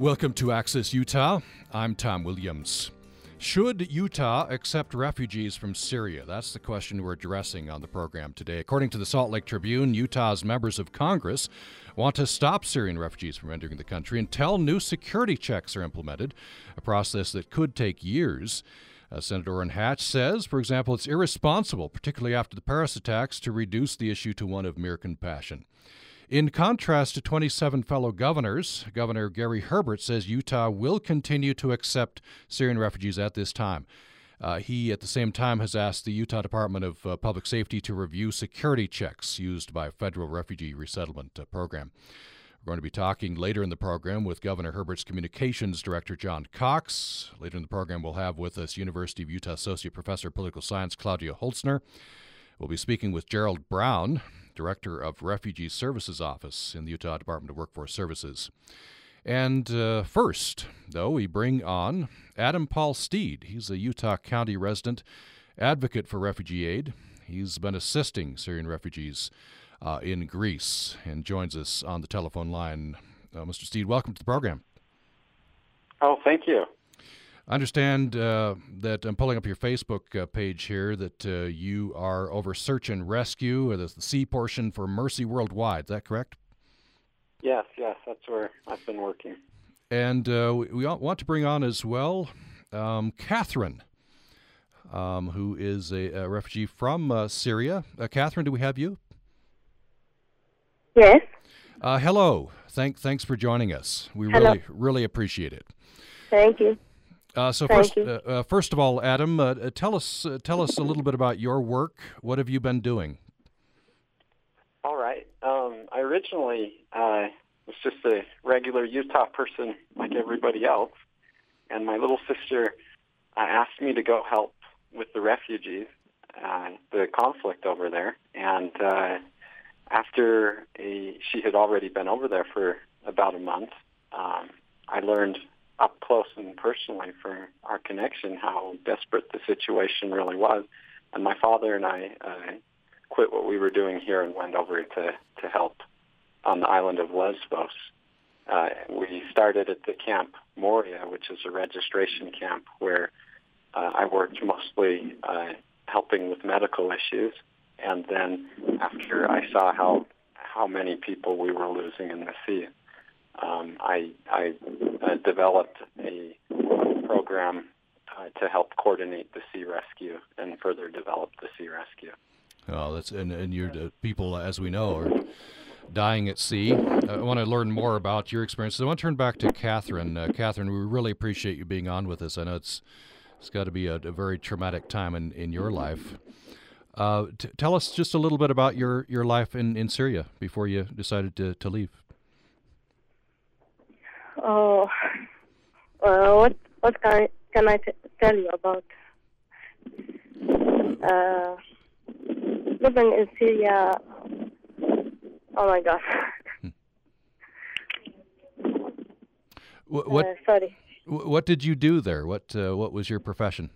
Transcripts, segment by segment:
Welcome to Access Utah. I'm Tom Williams. Should Utah accept refugees from Syria? That's the question we're addressing on the program today. According to the Salt Lake Tribune, Utah's members of Congress want to stop Syrian refugees from entering the country until new security checks are implemented, a process that could take years. Uh, Senator Orrin Hatch says, for example, it's irresponsible, particularly after the Paris attacks, to reduce the issue to one of mere compassion. In contrast to 27 fellow governors, Governor Gary Herbert says Utah will continue to accept Syrian refugees at this time. Uh, he, at the same time, has asked the Utah Department of uh, Public Safety to review security checks used by federal refugee resettlement uh, program. We're going to be talking later in the program with Governor Herbert's Communications Director Jon Cox. Later in the program, we'll have with us University of Utah Associate Professor of Political Science Claudia Holzner. We'll be speaking with Gerald Brown, Director of Refugee Services Office in the Utah Department of Workforce Services. And uh, first, though, we bring on Adam Paul Steed. He's a Utah County resident, advocate for refugee aid. He's been assisting Syrian refugees uh, in Greece and joins us on the telephone line. Uh, Mr. Steed, welcome to the program. Oh, thank you. I understand uh, that I'm pulling up your Facebook uh, page here that uh, you are over search and rescue, or the, the sea portion for Mercy Worldwide. Is that correct? Yes, yes, that's where I've been working. And uh, we, we, want to bring on as well um, Catherine, um, who is a, a, refugee from uh, Syria. Uh, Catherine, do we have you? Yes. hello. Thank, thanks for joining us. We Hello. really, really appreciate it. Thank you. Uh, so first, uh, uh, first of all, Adam, uh, uh, tell us uh, tell us a little bit about your work. What have you been doing? All right. Um, I originally was just a regular Utah person like everybody else, and my little sister asked me to go help with the refugees, the conflict over there, and after a, she had already been over there for about a month, um, I learned up close and personally for our connection how desperate the situation really was. And my father and I uh, quit what we were doing here and went over to, to help on the island of Lesbos. Uh, we started at the camp Moria, which is a registration camp where uh, I worked mostly uh, helping with medical issues. And then after I saw how how many people we were losing in the sea, um, I, I uh, developed a program uh, to help coordinate the sea rescue and further develop the sea rescue. Oh, that's and and your uh, people, as we know, are dying at sea. I want to learn more about your experiences. I want to turn back to Catherine. Uh, Catherine, we really appreciate you being on with us. I know it's it's got to be a, a very traumatic time in, in your life. Uh, t- tell us just a little bit about your, your life in, in Syria before you decided to, to leave. Oh, uh, what what can I, can I t- tell you about uh, living in Syria? Oh my God. what, what uh, sorry. What did you do there? What uh, what was your profession?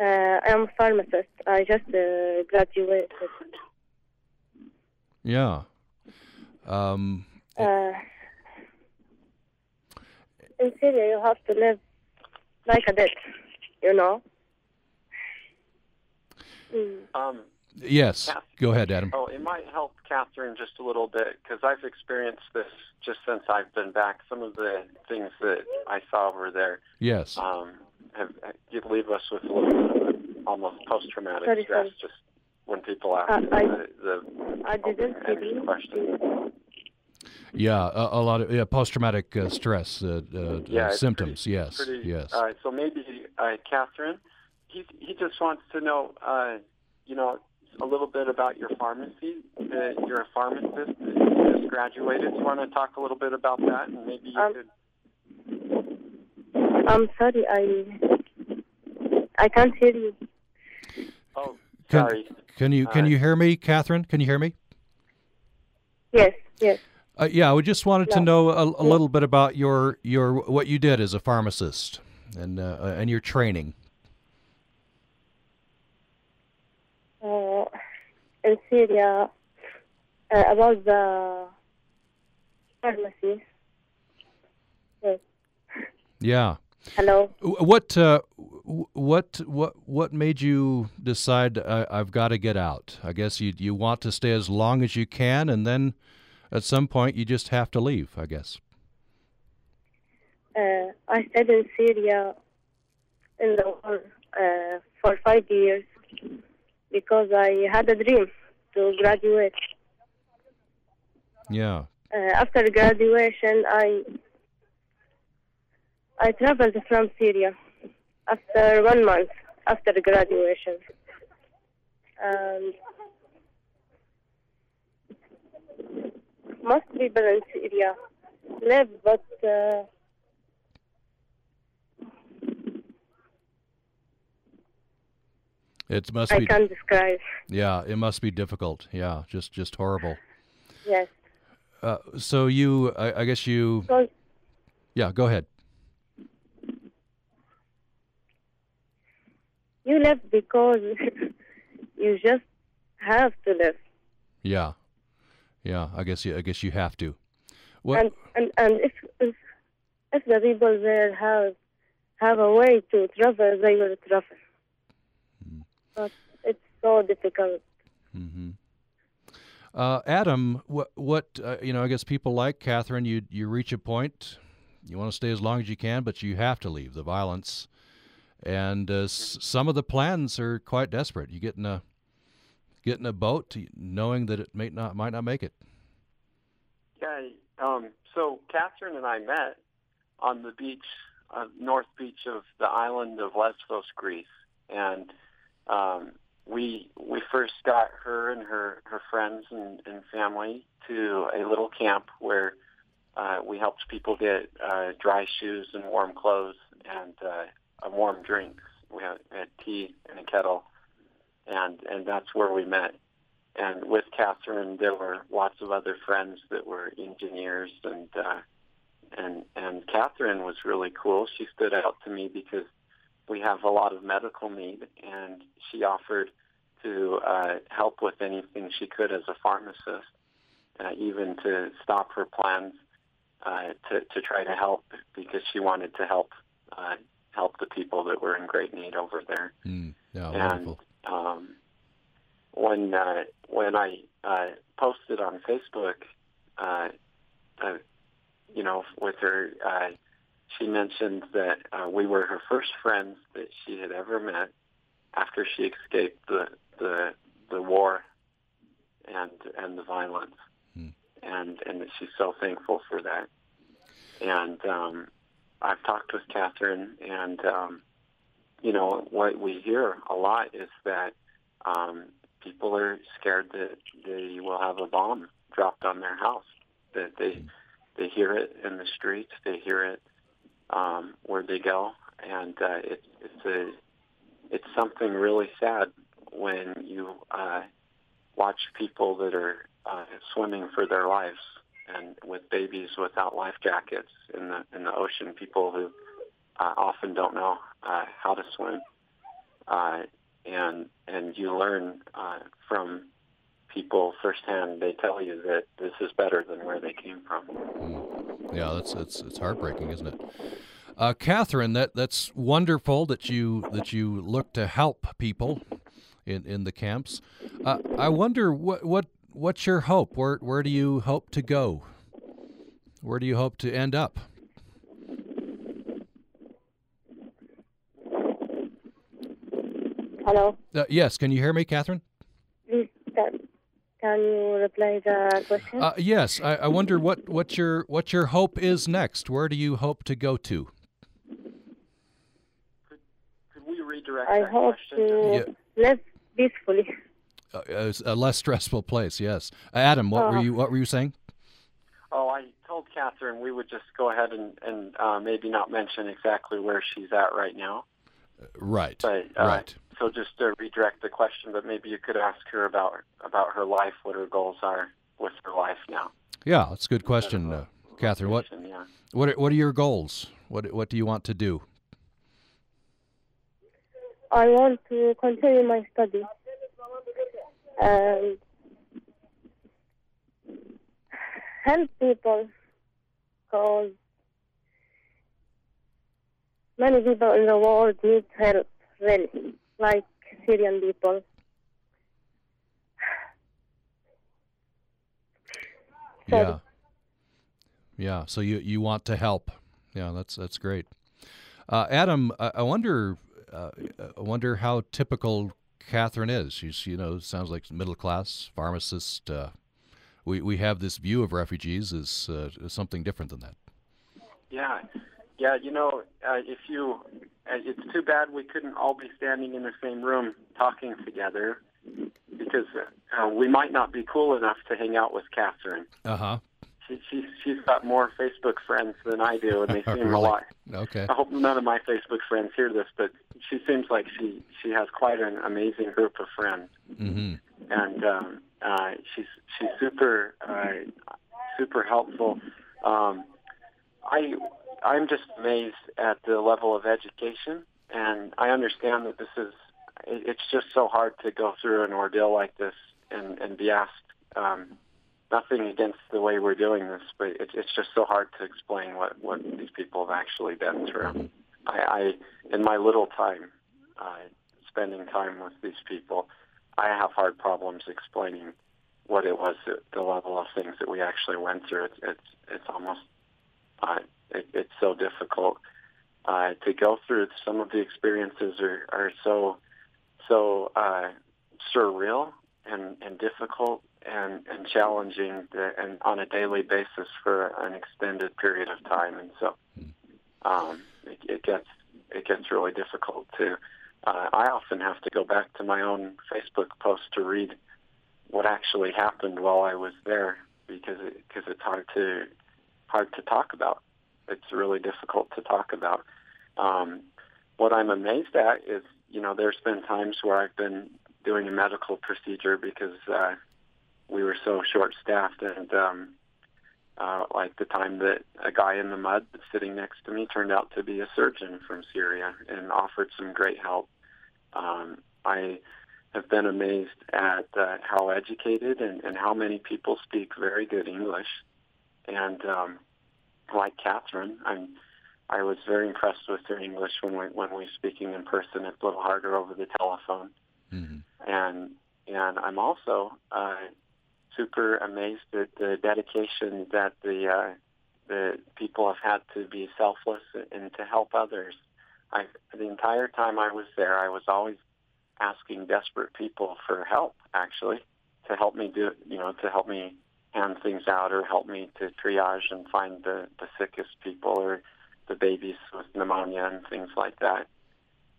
Uh, I'm a pharmacist. I just uh, graduated. Yeah. Um, uh, in Syria, you have to live like a dead, you know. Mm. Um, yes, go ahead, Adam. Oh, it might help Catherine just a little bit because I've experienced this just since I've been back. Some of the things that I saw over there, yes, um, have, have leave us with a little bit of almost post-traumatic sorry, stress. Sorry. Just when people ask uh, the, I, the, I didn't open question. Yeah, a, a lot of yeah, post-traumatic uh, stress uh, uh, yeah, symptoms. Pretty, yes, pretty, yes. All right, so maybe uh, Catherine, he he just wants to know, uh, you know, a little bit about your pharmacy. Uh, you're a pharmacist. You just graduated. Do you want to talk a little bit about that, and maybe you um, could. I'm sorry, I I can't hear you. Oh, sorry. Can you can you hear me, Catherine? Can you hear me? Yes, yes. Uh, yeah, we just wanted no. to know a, a, little bit about your your what you did as a pharmacist and uh, and your training. Uh, in Syria, uh, about the pharmacy, Yeah. Hello. What uh, what what what made you decide uh, I've got to get out? I guess you you want to stay as long as you can, and then at some point you just have to leave. I guess. Uh, I stayed in Syria in the war uh, for five years because I had a dream to graduate. Yeah. Uh, after graduation, I I traveled from Syria after one month after graduation. And most people in Syria live, but uh, It must I be. can't describe. Yeah. It must be difficult. Yeah. Just just horrible. Yes. Uh, so you, I, I guess you. So Yeah. Go ahead. you live because you just have to live. Yeah. Yeah. I guess you. I guess you have to. What? and and and if if if the people there have have a way to travel, they will travel. But it's so difficult. hmm Uh, Adam, what what uh, you know? I guess people like Catherine. You you reach a point, you want to stay as long as you can, but you have to leave the violence, and uh, s- some of the plans are quite desperate. You get in a get in a boat, knowing that it may not might not make it. Yeah. Um, so Catherine and I met on the beach, uh, north beach of the island of Lesbos, Greece, and um, we we first got her and her her friends and, and family to a little camp where uh, we helped people get uh, dry shoes and warm clothes and uh, a warm drinks. We had, had tea in a kettle, and and that's where we met. And with Catherine, there were lots of other friends that were engineers, and uh, and and Catherine was really cool. She stood out to me because we have a lot of medical need, and she offered to uh, help with anything she could as a pharmacist, uh, even to stop her plans uh, to to try to help because she wanted to help uh, help the people that were in great need over there. Mm, yeah, And wonderful. Um, when uh, when I uh, posted on Facebook, uh, uh, you know, with her, uh, she mentioned that uh, we were her first friends that she had ever met after she escaped the the the war and and the violence, Hmm. and and that she's so thankful for that. And um, I've talked with Catherine, and um, you know what we hear a lot is that um, people are scared that they will have a bomb dropped on their house. That they they hear it in the streets, they hear it um, where they go, and uh, it's it's a it's something really sad when you uh, watch people that are uh, swimming for their lives and with babies without life jackets in the in the ocean. People who uh, often don't know uh, how to swim, uh, and and you learn uh, from people firsthand. They tell you that this is better than where they came from. Yeah, that's it's it's heartbreaking, isn't it? Uh, Catherine, that that's wonderful that you that you look to help people in in the camps. Uh, I wonder what what what's your hope? Where where do you hope to go? Where do you hope to end up? Hello. Uh, yes, can you hear me, Catherine? Can, can you reply the question? Uh, yes, I, I wonder what, what your what your hope is next. Where do you hope to go to? Could we redirect I that hope question? to live peacefully. Uh, a, a less stressful place. Yes, Adam, what were Uh, you what were you saying? Oh, I told Catherine we would just go ahead and, and uh, maybe not mention exactly where she's at right now. Right, But uh, right. so just to redirect the question, but maybe you could ask her about about her life, what her goals are with her life now. Yeah, that's a good question, uh, Catherine. What Yeah. what are, what are your goals? What what do you want to do? I want to continue my study and help people because many people in the world need help, really, like Syrian people. Yeah. Yeah. So you you want to help? Yeah, that's that's great. Uh, Adam, I, I wonder, uh, I wonder how typical Catherine is. She's you know sounds like middle class pharmacist. Uh, we we have this view of refugees as, uh, as something different than that. Yeah, yeah. You know, uh, if you, uh, it's too bad we couldn't all be standing in the same room talking together, because uh, we might not be cool enough to hang out with Catherine. Uh huh. She, she, she's got more Facebook friends than I do, and they seem Really? a lot. Okay. I hope none of my Facebook friends hear this, but she seems like she she has quite an amazing group of friends, Mm-hmm. and um, uh, she's she's super uh, super helpful. Um, I I'm just amazed at the level of education, and I understand that this is it- it's just so hard to go through an ordeal like this and and be asked. Um, nothing against the way we're doing this, but it, it's just so hard to explain what what these people have actually been through. I, I in my little time uh, spending time with these people, I have hard problems explaining what it was, the, the level of things that we actually went through. It's it's, it's almost uh, it, it's so difficult uh, to go through. Some of the experiences are are so so uh, surreal and and difficult and and challenging that, and on a daily basis for an extended period of time. And so um, it, it gets it gets really difficult to. Uh, I often have to go back to my own Facebook post to read what actually happened while I was there because it, because it's hard to hard to talk about. It's really difficult to talk about. Um, what I'm amazed at is, you know, there's been times where I've been doing a medical procedure because uh, we were so short-staffed, and um, uh, like the time that a guy in the mud sitting next to me turned out to be a surgeon from Syria and offered some great help. Um, I have been amazed at uh, how educated and, and how many people speak very good English. And um, like Catherine, I'm I was very impressed with her English when we when we were speaking in person. It's a little harder over the telephone. Mm-hmm. And and I'm also uh, super amazed at the dedication that the uh, the people have had to be selfless and to help others. I the entire time I was there, I was always asking desperate people for help, actually, to help me do you know to help me hand things out or help me to triage and find the the sickest people or the babies with pneumonia and things like that.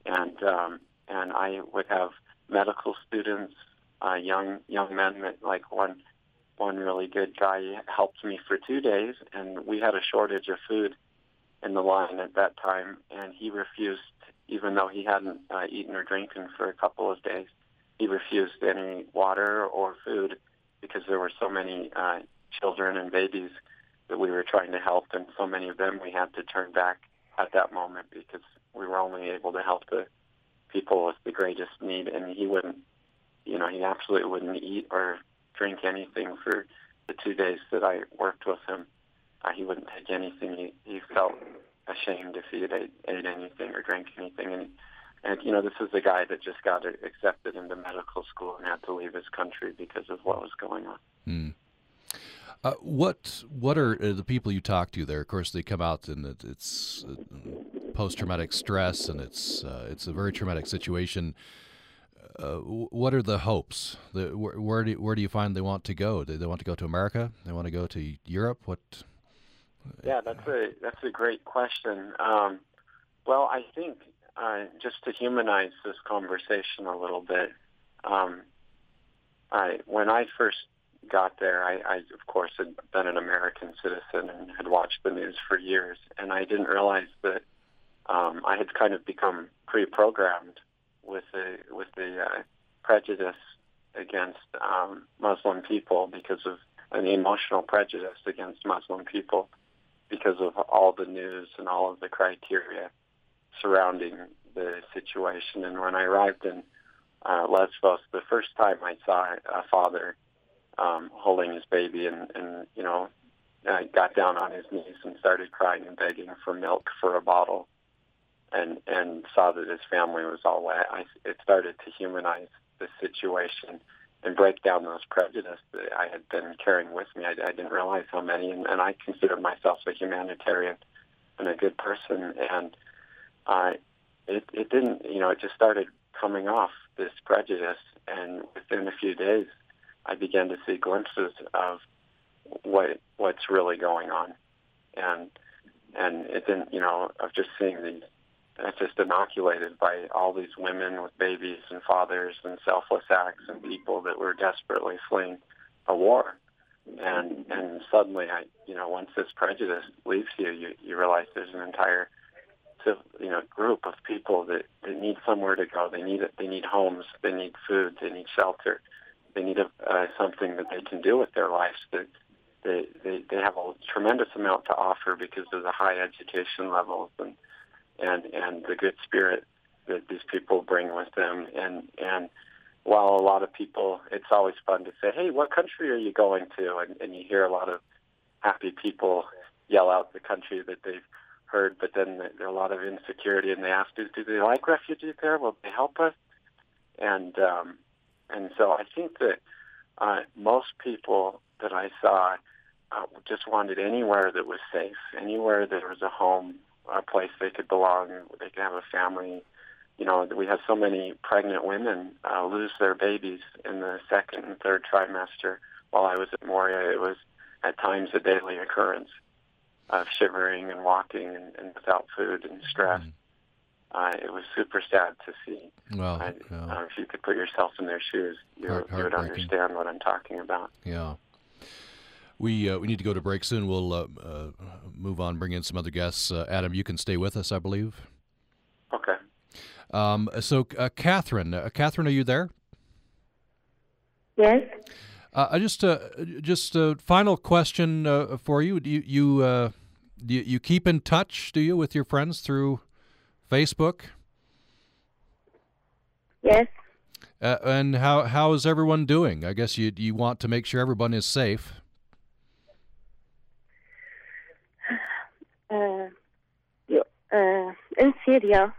And um, and I would have medical students, uh, young young men like one one really good guy helped me for two days, and we had a shortage of food in the line at that time, and he refused, even though he hadn't uh, eaten or drinking for a couple of days, he refused any water or food because there were so many uh, children and babies that we were trying to help, and so many of them we had to turn back at that moment because we were only able to help the people with the greatest need, and he wouldn't, you know, he absolutely wouldn't eat or drink anything for the two days that I worked with him. Uh, he wouldn't take anything. He, he felt ashamed if he had ate, ate anything or drank anything, and and you know, this is a guy that just got accepted into medical school and had to leave his country because of what was going on. Mm. Uh, what what are uh, the people you talk to there? Of course, they come out and it, it's uh, post traumatic stress, and it's uh, it's a very traumatic situation. Uh, what are the hopes? The, where, where do where do you find they want to go? Do they want to go to America? They want to go to Europe? What? Yeah, that's a that's a great question. Um, well, I think uh, just to humanize this conversation a little bit, um, I when I first got there, I, I of course had been an American citizen and had watched the news for years, and I didn't realize that um, I had kind of become pre-programmed with the with the uh, prejudice against um, Muslim people because of an emotional prejudice against Muslim people because of all the news and all of the criteria surrounding the situation. And when I arrived in uh, Lesbos, the first time I saw a father um, holding his baby and, and you know, uh, got down on his knees and started crying and begging for milk for a bottle. and and saw that his family was all wet, I, it started to humanize the situation and break down those prejudices that I had been carrying with me. I, I didn't realize how many, and, and I considered myself a humanitarian and a good person, and uh, it it didn't, you know, it just started coming off this prejudice, and within a few days, I began to see glimpses of what what's really going on, and and it didn't, you know, of just seeing these just inoculated by all these women with babies and fathers and selfless acts and people that were desperately fleeing a war. And and suddenly, I you know, once this prejudice leaves you, you you realize there's an entire you know group of people that, that need somewhere to go. They need they need homes. They need food. They need shelter. They need a, uh, something that they can do with their lives. That they, they they have a tremendous amount to offer because of the high education levels and and and the good spirit that these people bring with them. And and while a lot of people, it's always fun to say, "Hey, what country are you going to?" And, and you hear a lot of happy people yell out the country that they've heard, but then there are a lot of insecurity, and they ask, "Do, do they like refugees there? Will they help us?" And um, and so I think that uh, most people that I saw uh, just wanted anywhere that was safe, anywhere there was a home, a place they could belong, they could have a family. You know, we have so many pregnant women uh, lose their babies in the second and third trimester. While I was at Moria, it was at times a daily occurrence of shivering and walking and, and without food and stress. Mm-hmm. Uh, it was super sad to see. Well, uh, yeah. uh, if you could put yourself in their shoes, you, Heart, you would understand what I'm talking about. Yeah. We uh, we need to go to break soon. We'll uh, uh, move on, bring in some other guests. Uh, Adam, you can stay with us, I believe. Okay. Um, so, uh, Catherine, uh, Catherine, are you there? Yes. I just just a final question for you. Do you you, do you you keep in touch? Do you with your friends through Facebook? Yes. and how how is everyone doing? I guess you you want to make sure everyone is safe. uh, you, uh, in Syria,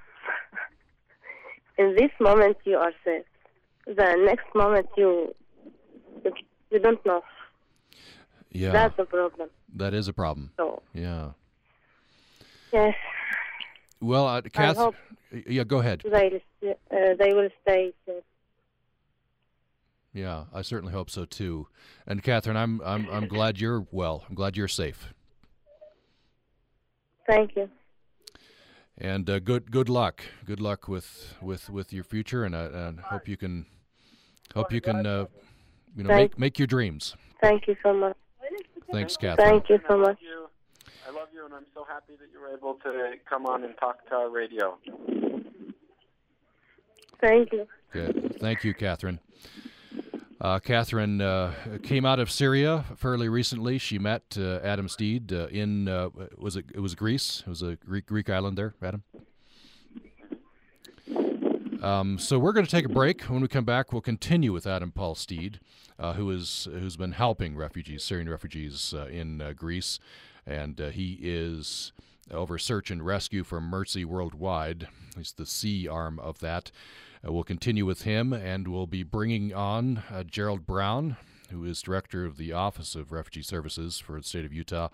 in this moment you are safe. The next moment you you don't know. Yeah, that's the problem. That is a problem. So yeah. Yes. Well, uh, Kath, yeah, go ahead. They uh, they will stay safe. Yeah, I certainly hope so too. And Catherine, I'm I'm I'm glad you're well. I'm glad you're safe. Thank you. And uh, good good luck. Good luck with with with your future, and I uh, hope you can hope you can uh, you know Thank make make your dreams. Thank you so much. Thanks, Catherine. Thank you so much. I love you, and I'm so happy that you were able to come on and talk to our radio. Thank you. Good. Thank you, Catherine. Uh, Catherine uh, came out of Syria fairly recently. She met uh, Adam Steed uh, in uh, was it it was Greece? It was a Greek Greek island there, Adam. Um, so we're going to take a break. When we come back, we'll continue with Adam Paul Steed, uh, who is who's been helping refugees, Syrian refugees in Greece, and he is over search and rescue for Mercy Worldwide. He's the sea arm of that. Uh, we'll continue with him, and we'll be bringing on uh, Gerald Brown, who is director of the Office of Refugee Services for the state of Utah.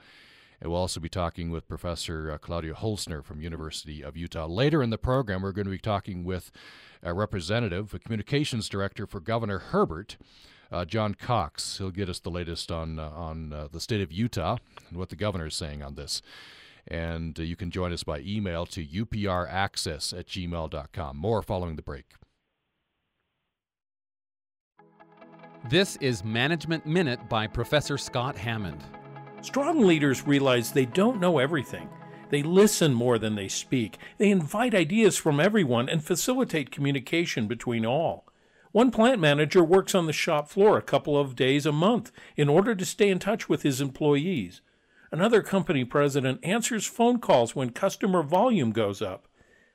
And we'll also be talking with Professor uh, Claudia Holzner from University of Utah. Later in the program, we're going to be talking with a representative, a communications director for Governor Herbert, uh, Jon Cox. He'll get us the latest on uh, on uh, the state of Utah and what the governor is saying on this. And you can join us by email to upraccess at gmail.com. More following the break. This is Management Minute by Professor Scott Hammond. Strong leaders realize they don't know everything. They listen more than they speak. They invite ideas from everyone and facilitate communication between all. One plant manager works on the shop floor a couple of days a month in order to stay in touch with his employees. Another company president answers phone calls when customer volume goes up.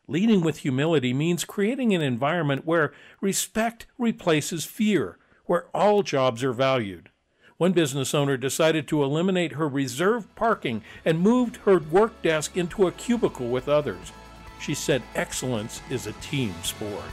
Leading with humility means creating an environment where respect replaces fear where all jobs are valued. One business owner decided to eliminate her reserved parking and moved her work desk into a cubicle with others. She said excellence is a team sport.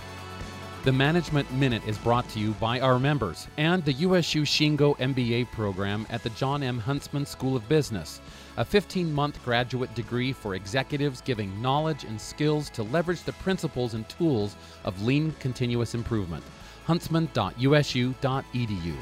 The Management Minute is brought to you by our members and the USU Shingo MBA program at the Jon M. Huntsman School of Business, a 15 month graduate degree for executives giving knowledge and skills to leverage the principles and tools of lean continuous improvement. huntsman.usu.edu.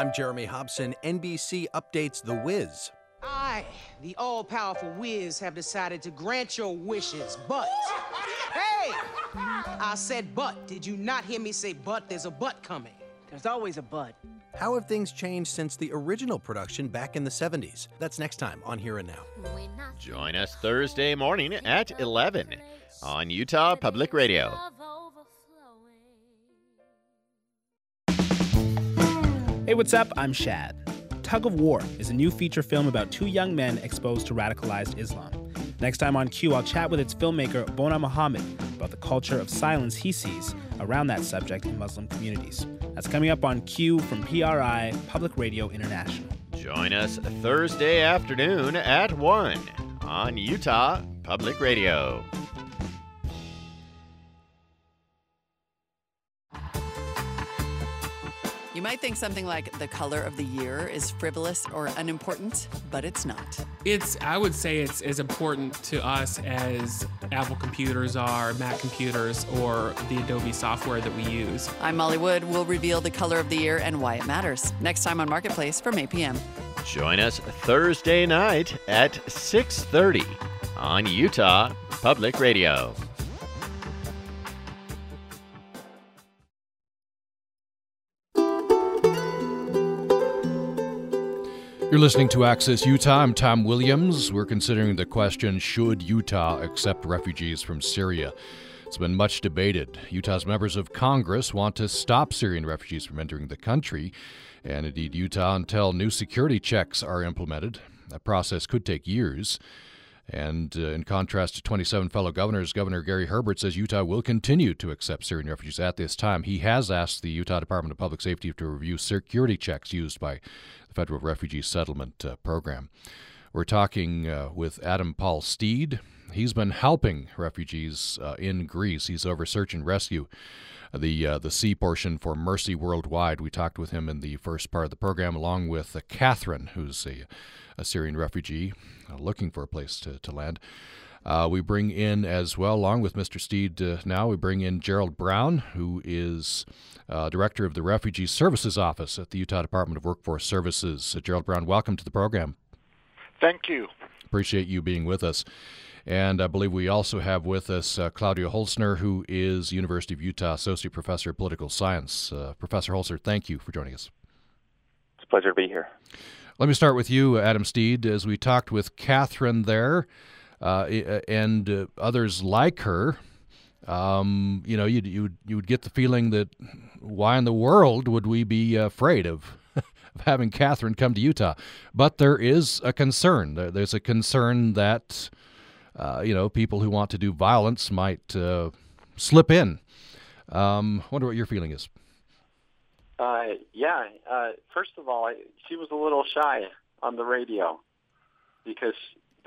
I'm Jeremy Hobson. NBC updates The Wiz. I, the all powerful Wiz, have decided to grant your wishes, but. hey! I said but. Did you not hear me say but? There's a but coming. There's always a but. How have things changed since the original production back in the 70s? That's next time on Here and Now. Join us Thursday morning at 11 on Utah Public Radio. Hey, what's up? I'm Shad. Tug of War is a new feature film about two young men exposed to radicalized Islam. Next time on Q, I'll chat with its filmmaker, Bona Muhammad, about the culture of silence he sees around that subject in Muslim communities. That's coming up on Q from PRI, Public Radio International. Join us Thursday afternoon at 1 on Utah Public Radio. You might think something like the color of the year is frivolous or unimportant, but it's not. It's, I would say, it's as important to us as Apple computers are, Mac computers, or the Adobe software that we use. I'm Molly Wood. We'll reveal the color of the year and why it matters next time on Marketplace from 8 p.m. Join us Thursday night at 6:30 on Utah Public Radio. You're listening to Access Utah. I'm Tom Williams. We're considering the question Should Utah accept refugees from Syria? It's been much debated. Utah's members of Congress want to stop Syrian refugees from entering the country, and indeed, Utah, until new security checks are implemented. That process could take years. And uh, in contrast to 27 fellow governors, Governor Gary Herbert says Utah will continue to accept Syrian refugees at this time. He has asked the Utah Department of Public Safety to review security checks used by Federal Refugee Settlement uh, Program. We're talking uh, with Adam Paul Steed. He's been helping refugees uh, in Greece. He's over search and rescue, the uh, the sea portion for Mercy Worldwide. We talked with him in the first part of the program, along with uh, Catherine, who's a, a Syrian refugee uh, looking for a place to, to land. Uh, we bring in as well, along with Mr. Steed uh, now, we bring in Gerald Brown, who is uh, director of the Refugee Services Office at the Utah Department of Workforce Services. Gerald Brown, welcome to the program. Thank you. Appreciate you being with us. And I believe we also have with us uh, Claudia Holzner, who is University of Utah Associate Professor of Political Science. Uh, Professor Holzner, thank you for joining us. It's a pleasure to be here. Let me start with you, Adam Steed. As we talked with Catherine there uh, and uh, others like her, um, you know, you you you would get the feeling that why in the world would we be afraid of of having Catherine come to Utah? But there is a concern. There's a concern that uh, you know people who want to do violence might uh, slip in. Um, I wonder what your feeling is. Uh, yeah. Uh, first of all, I, she was a little shy on the radio because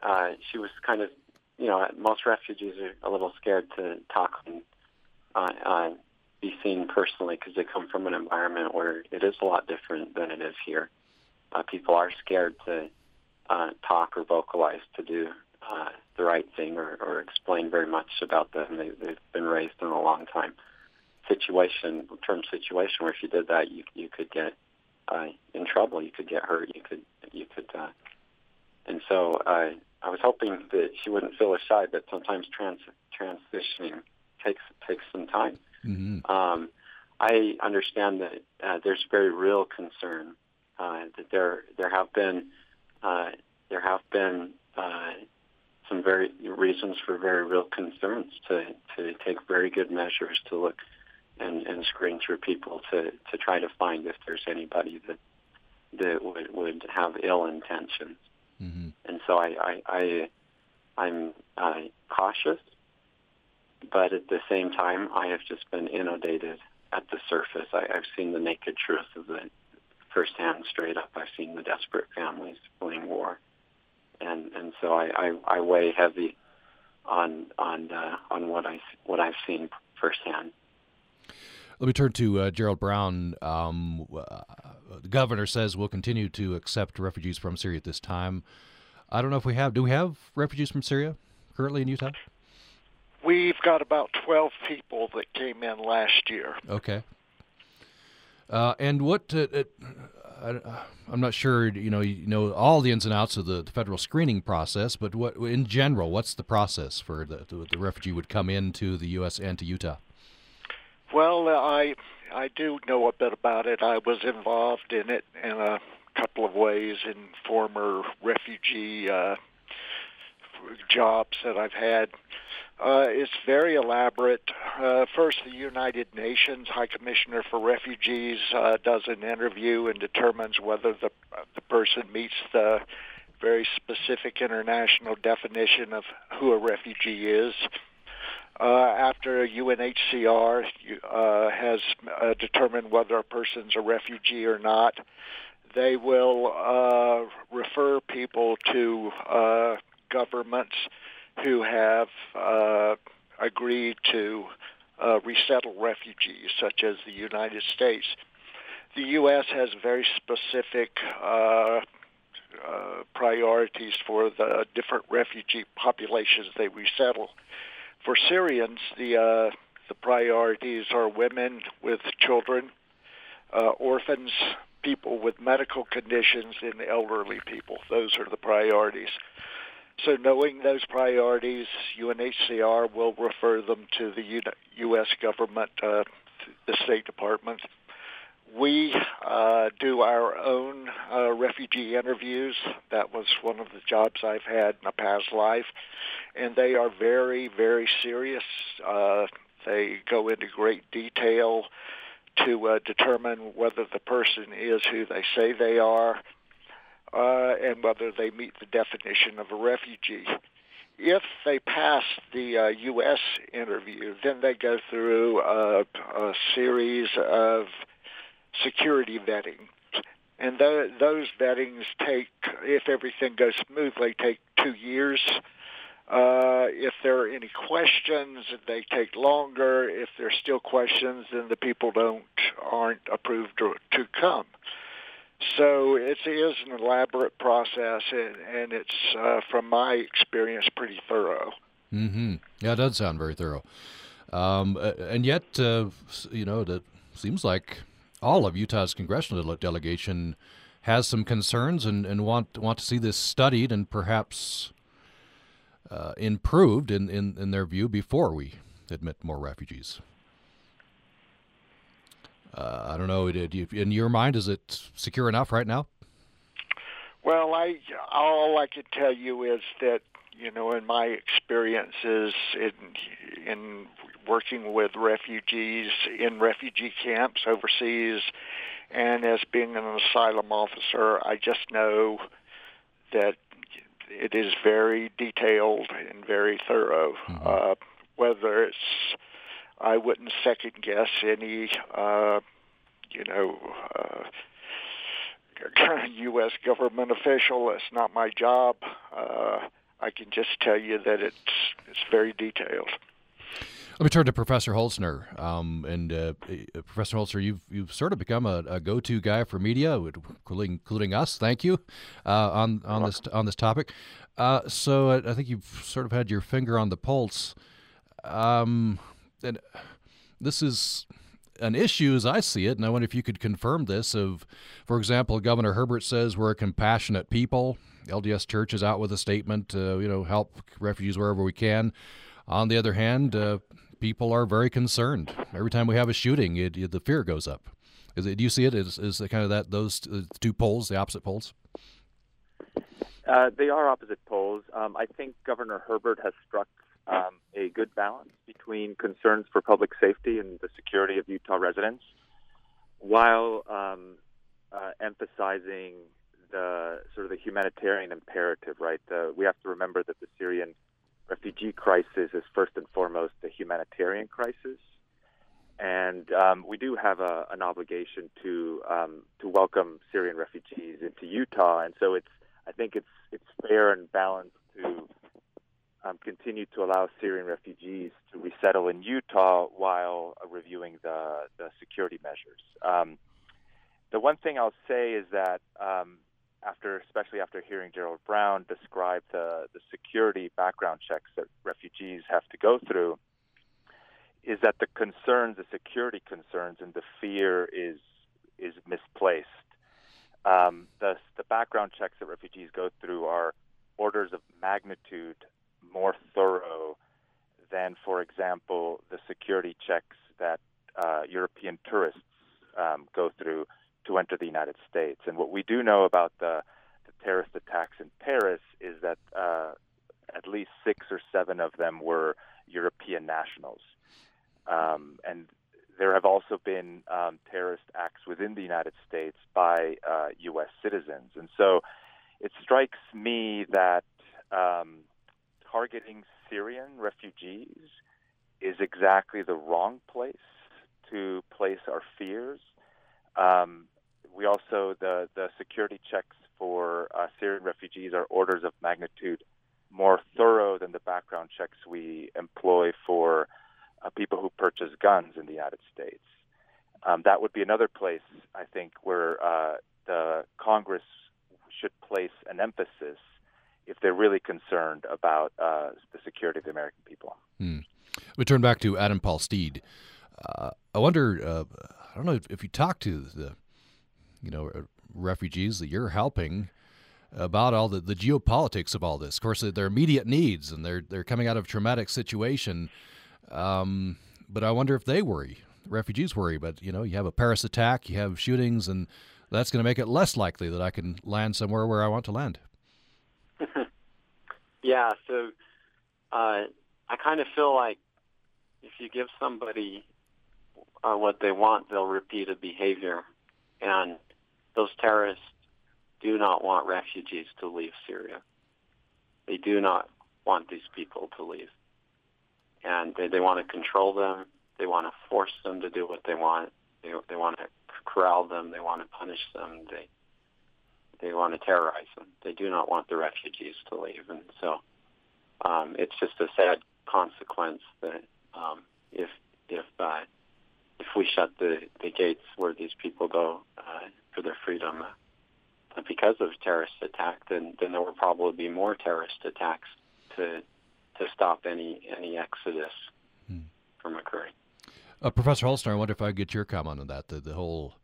uh, she was kind of, you know, most refugees are a little scared to talk and uh, uh, be seen personally because they come from an environment where it is a lot different than it is here. Uh, people are scared to uh, talk or vocalize to do uh, the right thing or, or explain very much about them. They, they've been raised in a long time situation, term situation, where if you did that, you you could get uh, in trouble. You could get hurt. You could you could. Uh, and so uh, I was hoping that she wouldn't feel shy, but sometimes trans transitioning takes takes some time. Mm-hmm. Um, I understand that uh, there's very real concern uh, that there there have been uh, there have been uh, some very reasons for very real concerns to to take very good measures to look and, and screen through people to, to try to find if there's anybody that that would, would have ill intentions. Mm-hmm. And so I, I, I I'm uh, cautious, but at the same time, I have just been inundated at the surface. I, I've seen the naked truth of it firsthand, straight up. I've seen the desperate families fleeing war, and and so I, I, I weigh heavy on on uh, on what I what I've seen firsthand. Let me turn to uh, Gerald Brown. Um, uh, the governor says we'll continue to accept refugees from Syria at this time. I don't know if we have. Do we have refugees from Syria currently in Utah? We've got about 12 people that came in last year. Okay. Uh, and what uh, I, am not sure you know you know all the ins and outs of the, the, federal screening process, but what in general, what's the process for the, the, the refugee would come into the U.S. and to Utah? Well, I I do know a bit about it. I was involved in it in a couple of ways in former refugee uh, jobs that I've had. Uh, it's very elaborate. Uh, first, the United Nations High Commissioner for Refugees uh, does an interview and determines whether the the person meets the very specific international definition of who a refugee is. Uh, after UNHCR uh, has uh, determined whether a person's a refugee or not, they will uh, refer people to uh, governments who have agreed to resettle refugees, such as the United States. The U.S. has very specific priorities for the different refugee populations they resettle. For Syrians, the uh, the priorities are women with children, uh, orphans, people with medical conditions, and elderly people. Those are the priorities. So knowing those priorities, UNHCR will refer them to the U.S. government, uh, the State Department. We uh, do our own uh, refugee interviews. That was one of the jobs I've had in a past life, and they are very, very serious. Uh, they go into great detail to uh, determine whether the person is who they say they are uh, and whether they meet the definition of a refugee. If they pass the uh, U.S. interview, then they go through a, a series of security vetting. And th- those vettings take, if everything goes smoothly, take two years. Uh, if there are any questions, they take longer. If there's still questions, then the people don't aren't approved to, to come. So it is an elaborate process, and, and it's, uh, from my experience, pretty thorough. Mm-hmm. Yeah, it does sound very thorough. Um, and yet, uh, you know, it seems like all of Utah's congressional delegation has some concerns and, and want want to see this studied and perhaps uh, improved in, in, in their view before we admit more refugees. Uh, I don't know. In your mind, is it secure enough right now? Well, I all I can tell you is that you know, in my experiences in in working with refugees in refugee camps overseas, and as being an asylum officer, I just know that it is very detailed and very thorough. Mm-hmm. Uh, whether it's I wouldn't second guess any, uh, you know, uh, U.S. government official. It's not my job. Uh, I can just tell you that it's it's very detailed. Let me turn to Professor Holzner. Um, and uh, uh, Professor Holzner, you've you've sort of become a, a go-to guy for media, including, including us. Thank you uh, on on this on this topic. Uh, so I, I, think you've sort of had your finger on the pulse. Um, and this is an issue as I see it, and I wonder if you could confirm this. Of, for example, Governor Herbert says we're a compassionate people. LDS Church is out with a statement, uh, you know, help refugees wherever we can. On the other hand, uh, people are very concerned. Every time we have a shooting, it, it, the fear goes up. Is it, do you see it as, as kind of that those uh, two poles, the opposite poles? Uh, they are opposite poles. Um, I think Governor Herbert has struck um, a good balance between concerns for public safety and the security of Utah residents, while um, uh, emphasizing the sort of the humanitarian imperative. Right, the, we have to remember that the Syrian refugee crisis is first and foremost a humanitarian crisis, and um, we do have a, an obligation to um, to welcome Syrian refugees into Utah, and so it's I think it's it's fair and balanced to um, continue to allow Syrian refugees to resettle in Utah while reviewing the the security measures. Um, the one thing I'll say is that um, after, especially after hearing Gerald Brown describe the the security background checks that refugees have to go through, is that the concerns, the security concerns, and the fear is is misplaced. Um, the the background checks that refugees go through are orders of magnitude more thorough than, for example, the security checks that uh, European tourists um, go through to enter the United States. And what we do know about the, the terrorist attacks in Paris is that uh, at least six or seven of them were European nationals. Um, and there have also been um, terrorist acts within the United States by uh, U.S. citizens. And so it strikes me that um, targeting Syrian refugees is exactly the wrong place to place our fears. Um, we also the the security checks for uh, Syrian refugees are orders of magnitude more thorough than the background checks we employ for uh, people who purchase guns in the United States. Um, that would be another place I think where uh, the Congress should place an emphasis if they're really concerned about uh, the security of the American people. Hmm. We turn back to Adam Paul Steed. Uh, I wonder, uh, I don't know if, if, you talked to the, you know, uh, refugees that you're helping about all the, the geopolitics of all this. Of course, their immediate needs, and they're they're coming out of a traumatic situation. Um, but I wonder if they worry. Refugees worry, but you know, you have a Paris attack, you have shootings, and that's going to make it less likely that I can land somewhere where I want to land. yeah, so uh, I kind of feel like if you give somebody uh, what they want, they'll repeat a behavior. And those terrorists do not want refugees to leave Syria. They do not want these people to leave. And they, they want to control them. They want to force them to do what they want. They, they want to corral them. They want to punish them. They they want to terrorize them. They do not want the refugees to leave, and so um, it's just a sad consequence that um, if if uh, if we shut the, the gates where these people go uh, for their freedom uh, because of terrorist attack, then then there will probably be more terrorist attacks to to stop any any exodus hmm. from occurring. Uh, Professor Holzner, I wonder if I could get your comment on that. The, the whole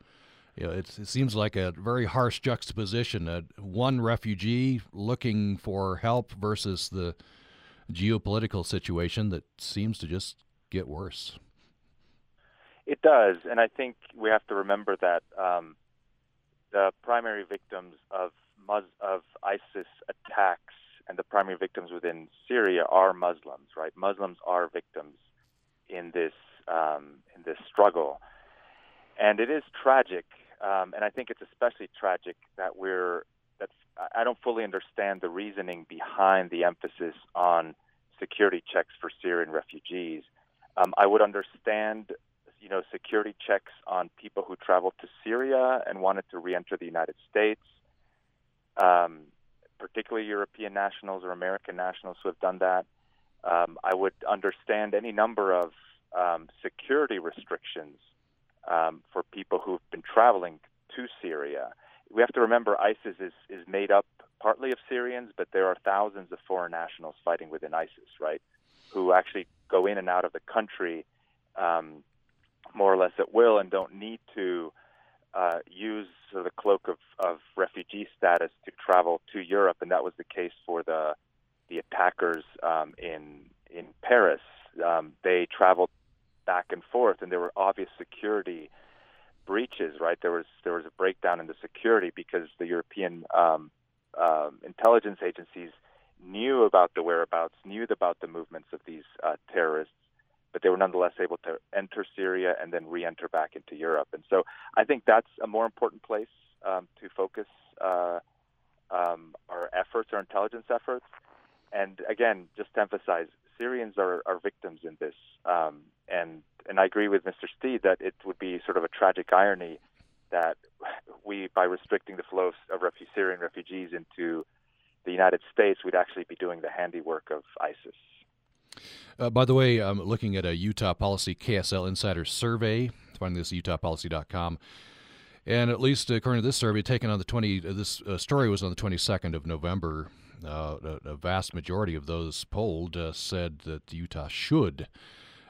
you know, it seems like a very harsh juxtaposition. Uh, one refugee looking for help versus the geopolitical situation that seems to just get worse. It does, and I think we have to remember that um, the primary victims of of ISIS attacks and the primary victims within Syria are Muslims, right? Muslims are victims in this um, in this struggle, and it is tragic um, and I think it's especially tragic that we're that I don't fully understand the reasoning behind the emphasis on security checks for Syrian refugees. Um, I would understand, you know, security checks on people who traveled to Syria and wanted to reenter the United States, um, particularly European nationals or American nationals who have done that. Um, I would understand any number of um, security restrictions um, for people who've been traveling to Syria. We have to remember ISIS is, is made up partly of Syrians, but there are thousands of foreign nationals fighting within ISIS, right? Who actually go in and out of the country um, more or less at will and don't need to uh, use sort of the cloak of, of refugee status to travel to Europe, and that was the case for the the attackers um, in in Paris. Um, they traveled back and forth, and there were obvious security breaches. Right, there was there was a breakdown in the security because the European um, um, intelligence agencies knew about the whereabouts, knew about the movements of these uh, terrorists, but they were nonetheless able to enter Syria and then re-enter back into Europe. And so I think that's a more important place um, to focus uh, um, our efforts, our intelligence efforts. And again, just to emphasize, Syrians are, are victims in this. Um, and, and I agree with Mr. Steed that it would be sort of a tragic irony that we, by restricting the flow of refu- Syrian refugees into the United States, we'd actually be doing the handiwork of ISIS. Uh, by the way, I'm looking at a Utah Policy KSL Insider survey. Finding this at utahpolicy.com. And at least according to this survey, taken on the 20, uh, this uh, story was on the 22nd of November. Uh, a, a, vast majority of those polled uh, said that Utah should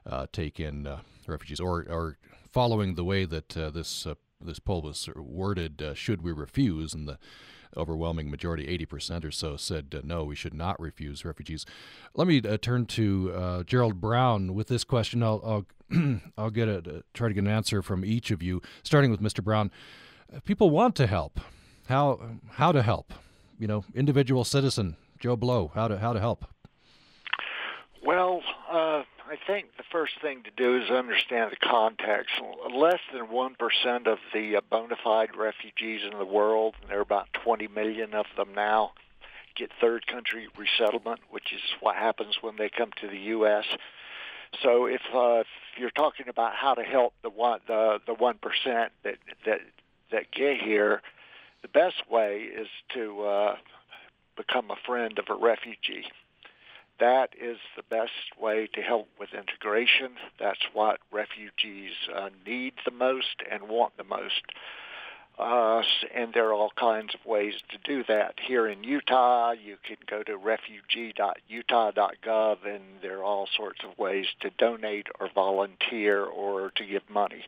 uh, take in refugees, or, or following the way that this this poll was worded, should we refuse? And the overwhelming majority, 80% or so, said uh, no, we should not refuse refugees. Let me uh, turn to uh, Gerald Brown with this question. I'll I'll, I'll get a, try to get an answer from each of you, starting with Mr. Brown. People want to help. How how to help? You know, individual citizen Joe Blow. How to how to help? Well, uh, I think the first thing to do is understand the context. Less than 1% of the uh, bona fide refugees in the world, and there are about 20 million of them now, get third country resettlement, which is what happens when they come to the U.S. So if, uh, if you're talking about how to help the one the the one percent that that that get here, the best way is to uh, become a friend of a refugee. That is the best way to help with integration. That's what refugees uh, need the most and want the most. Uh, and there are all kinds of ways to do that. Here in Utah, you can go to refugee.utah.gov, and there are all sorts of ways to donate or volunteer or to give money.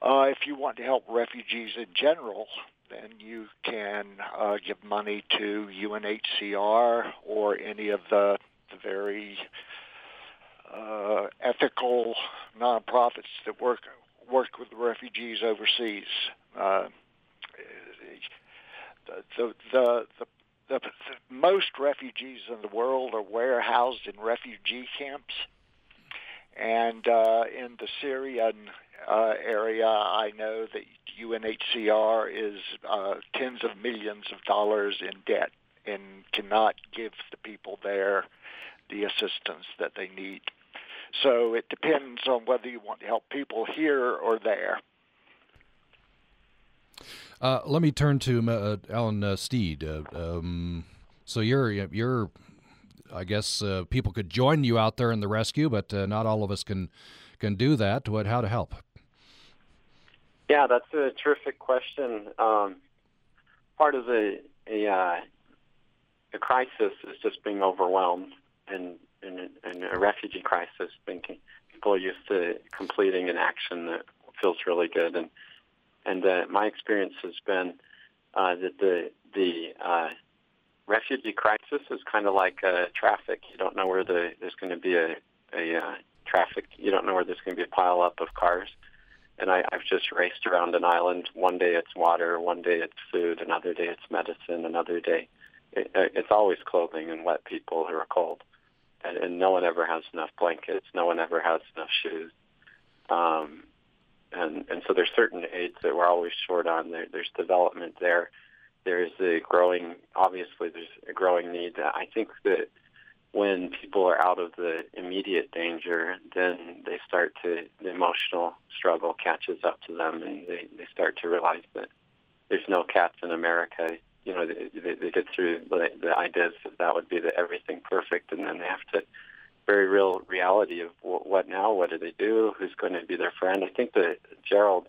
Uh, if you want to help refugees in general, then you can uh, give money to UNHCR or any of the, the very uh, ethical nonprofits that work work with refugees overseas. Uh, the, the, the, the the, the, most refugees in the world are warehoused in refugee camps. And uh, in the Syrian uh, area, I know that UNHCR is uh, tens of millions of dollars in debt and cannot give the people there the assistance that they need. So it depends on whether you want to help people here or there. Uh, let me turn to uh, Alan uh, Steed. Uh, um, so you're you're, I guess uh, people could join you out there in the rescue, but uh, not all of us can can do that. What? How to help? Yeah, that's a terrific question. Um, part of the a, uh, a crisis is just being overwhelmed, and in, in a refugee crisis, thinking people are used to completing an action that feels really good, and and uh, my experience has been uh, that the the uh, refugee crisis is kind of like uh, traffic. You don't know where the there's going to be a a uh, traffic. You don't know where there's going to be a pile up of cars and I, I've just raced around an island. One day it's water, one day it's food, another day it's medicine, another day it, it's always clothing and wet people who are cold, and, and no one ever has enough blankets. No one ever has enough shoes, um, and and so there's certain aids that we're always short on. There, there's development there. There's a growing, obviously, there's a growing need. I think that when people are out of the immediate danger, then they start to, the emotional struggle catches up to them and they, they start to realize that there's no cats in America. You know, they, they, they get through the, the ideas that that would be the everything perfect and then they have to, very real reality of what what now, what do they do, who's going to be their friend. I think that Gerald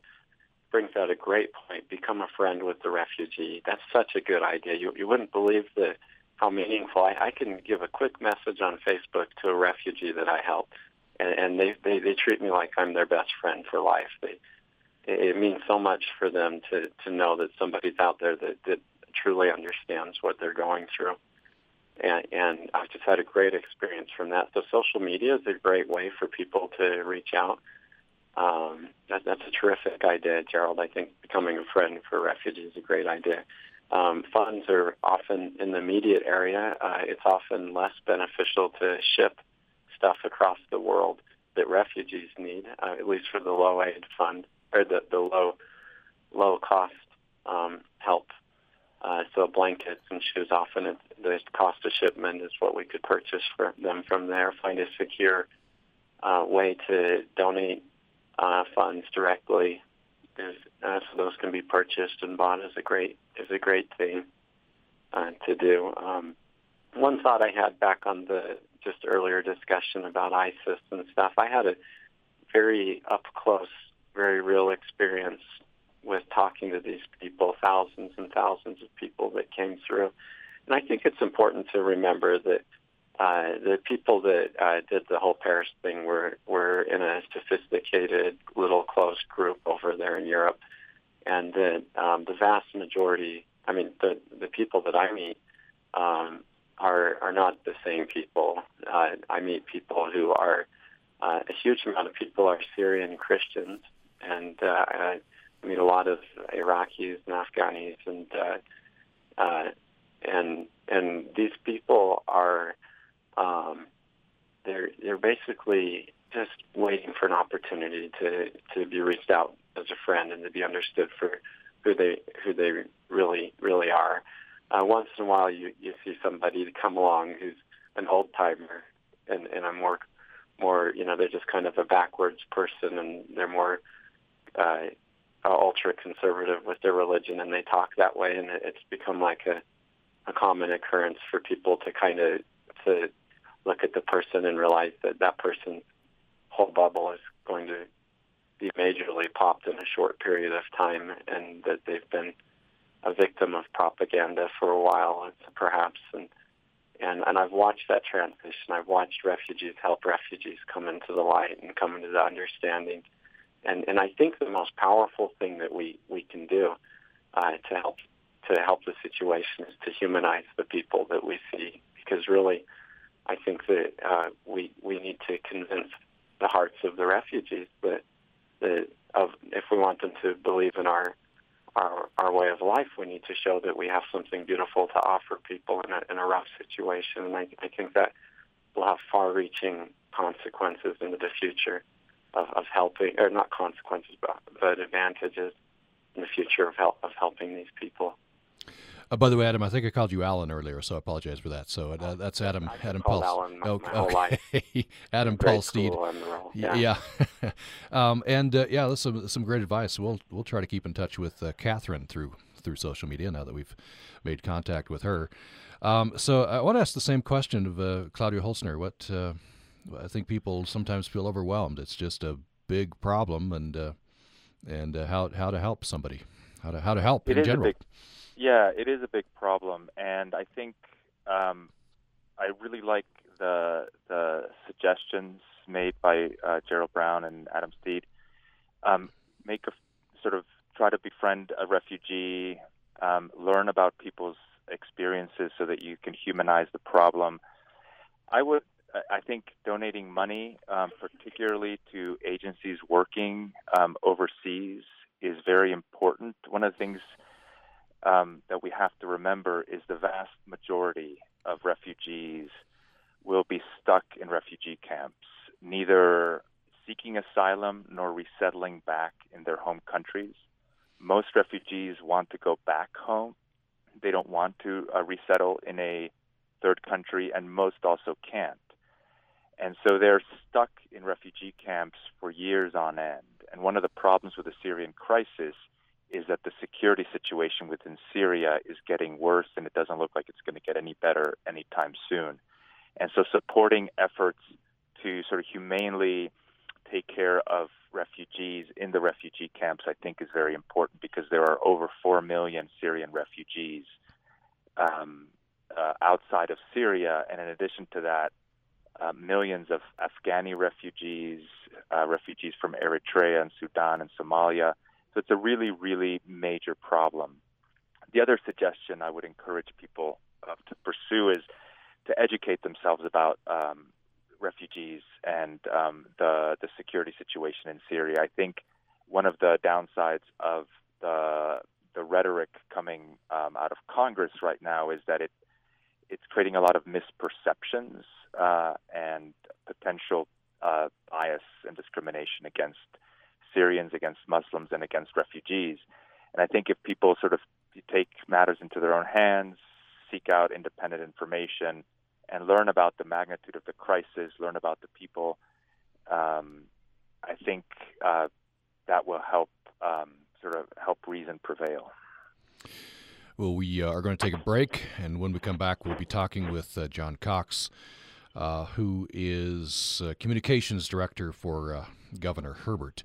brings out a great point, become a friend with the refugee. That's such a good idea. You, you wouldn't believe the how meaningful. I, I can give a quick message on Facebook to a refugee that I helped, and, and they, they they treat me like I'm their best friend for life. They it means so much for them to to know that somebody's out there that that truly understands what they're going through. And, and I've just had a great experience from that. So social media is a great way for people to reach out. Um, that, that's a terrific idea, Gerald. I think becoming a friend for refugees is a great idea um, funds are often in the immediate area. Uh, it's often less beneficial to ship stuff across the world that refugees need, uh, at least for the low aid fund or the, the low low cost um, help. Uh, so blankets and shoes, often the cost of shipment is what we could purchase for them from there. Find a secure uh, way to donate uh, funds directly is uh, so those can be purchased and bought is a great is a great thing uh, to do. Um, one thought I had back on the just earlier discussion about ISIS and stuff, I had a very up close, very real experience with talking to these people, thousands and thousands of people that came through. And I think it's important to remember that uh, the people that uh, did the whole Paris thing were were in a sophisticated little close group over there in Europe, and that um, the vast majority, I mean, the the people that I meet um, are are not the same people. Uh, I meet people who are uh, a huge amount of people are Syrian Christians, and uh, I meet a lot of Iraqis and Afghanis, and uh, uh, and and these people are um, they're they're basically just waiting for an opportunity to to be reached out as a friend and to be understood for who they who they really really are. Uh, once in a while, you you see somebody to come along who's an old timer and and a more more you know they're just kind of a backwards person and they're more uh, ultra conservative with their religion and they talk that way and it's become like a a common occurrence for people to kind of to look at the person and realize that that person's whole bubble is going to be majorly popped in a short period of time, and that they've been a victim of propaganda for a while, perhaps. And and and I've watched that transition. I've watched refugees help refugees come into the light and come into the understanding. And and I think the most powerful thing that we we can do uh, to help to help the situation is to humanize the people that we see, because really I think that uh, we we need to convince the hearts of the refugees that that of if we want them to believe in our our our way of life, we need to show that we have something beautiful to offer people in a in a rough situation, and I, I think that will have far-reaching consequences into the future of, of helping, or not consequences, but, but advantages in the future of help of helping these people. Uh, by the way, Adam, I think I called you Alan earlier, so I apologize for that. So uh, that's Adam. I Adam called Pulse. Alan my, okay, my life. Adam Pulsteed. school and the role, yeah. Yeah. um, and uh, yeah, that's some some great advice. We'll we'll try to keep in touch with uh, Catherine through through social media now that we've made contact with her. Um, so I want to ask the same question of uh, Claudio Holzner. What uh, I think people sometimes feel overwhelmed. It's just a big problem, and uh, and uh, how how to help somebody, how to how to help It in general. big, yeah, it is a big problem, and I think um, I really like the the suggestions made by uh, Gerald Brown and Adam Steed. Um, make a sort of try to befriend a refugee, um, learn about people's experiences so that you can humanize the problem. I would, I- think, donating money, um, particularly to agencies working um, overseas, is very important. One of the things um, that we have to remember is the vast majority of refugees will be stuck in refugee camps, neither seeking asylum nor resettling back in their home countries. Most refugees want to go back home. They don't want to uh, resettle in a third country, and most also can't. And so they're stuck in refugee camps for years on end. And one of the problems with the Syrian crisis is that the security situation within Syria is getting worse, and it doesn't look like it's going to get any better anytime soon. And so supporting efforts to sort of humanely take care of refugees in the refugee camps, I think, is very important because there are over 4 million Syrian refugees um, uh, outside of Syria. And in addition to that, uh, millions of Afghani refugees, uh, refugees from Eritrea and Sudan and Somalia. So it's a really, really major problem. The other suggestion I would encourage people uh, to pursue is to educate themselves about um, refugees and um, the the security situation in Syria. I think one of the downsides of the the rhetoric coming um, out of Congress right now is that it it's creating a lot of misperceptions uh, and potential uh, bias and discrimination against Syrians, against Muslims, and against refugees. And I think if people sort of take matters into their own hands, seek out independent information, and learn about the magnitude of the crisis, learn about the people, um, I think uh, that will help um, sort of help reason prevail. Well, we uh, are going to take a break, and when we come back, we'll be talking with uh, Jon Cox, uh, who is uh, communications director for uh, Governor Herbert.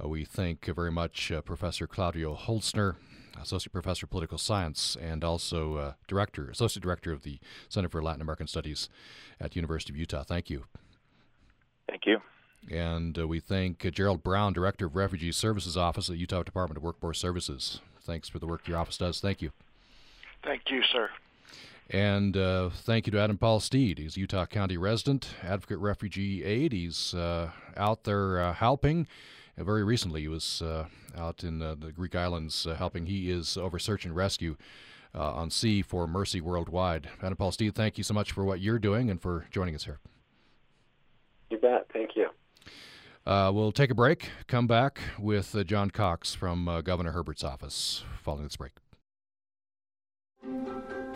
Uh, we thank very much Professor Claudio Holzner, associate professor of political science, and also director, associate director of the Center for Latin American Studies at University of Utah. Thank you. Thank you. And we thank Gerald Brown, director of Refugee Services Office at Utah Department of Workforce Services. Thanks for the work your office does. Thank you. Thank you, sir. And uh, thank you to Adam Paul Steed. He's a Utah County resident, advocate refugee aid. He's uh, out there uh, helping. very recently, he was uh, out in uh, the Greek islands uh, helping. He is over search and rescue on sea for Mercy Worldwide. Adam Paul Steed, thank you so much for what you're doing and for joining us here. You bet. Thank you. we'll take a break, come back with Jon Cox from Governor Herbert's office following this break.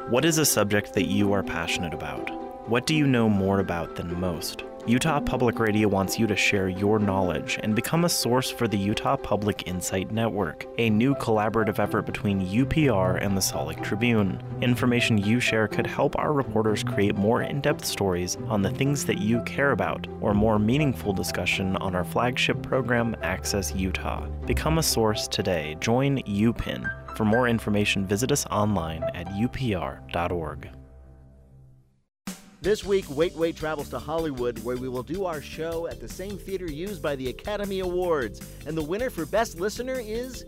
What is a subject that you are passionate about? What do you know more about than most? Utah Public Radio wants you to share your knowledge and become a source for the Utah Public Insight Network, a new collaborative effort between UPR and the Salt Lake Tribune. Information you share could help our reporters create more in depth stories on the things that you care about, or more meaningful discussion on our flagship program, Access Utah. Become a source today. Join UPIN for more information, visit us online at upr.org. This week, Wait Wait travels to Hollywood, where we will do our show at the same theater used by the Academy Awards. And the winner for Best Listener is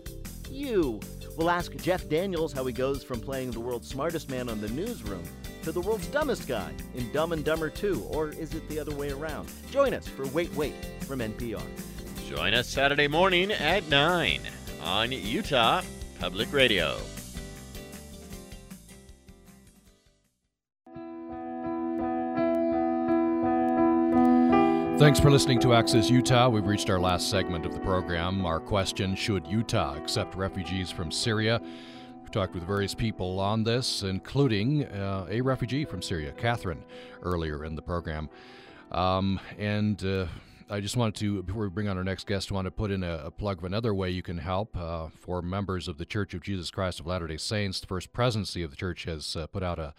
you. We'll ask Jeff Daniels how he goes from playing the world's smartest man on the newsroom to the world's dumbest guy in Dumb and Dumber 2, or is it the other way around? Join us for Wait Wait from NPR. Join us Saturday morning at 9 on Utah Public Radio. Thanks for listening to Access Utah. We've reached our last segment of the program. Our question Should Utah accept refugees from Syria? We've talked with various people on this, including uh, a refugee from Syria, Catherine, earlier in the program. Um, and uh, I just wanted to, before we bring on our next guest, I want to put in a, a plug of another way you can help uh, for members of the Church of Jesus Christ of Latter day Saints. The First Presidency of the Church has uh, put out a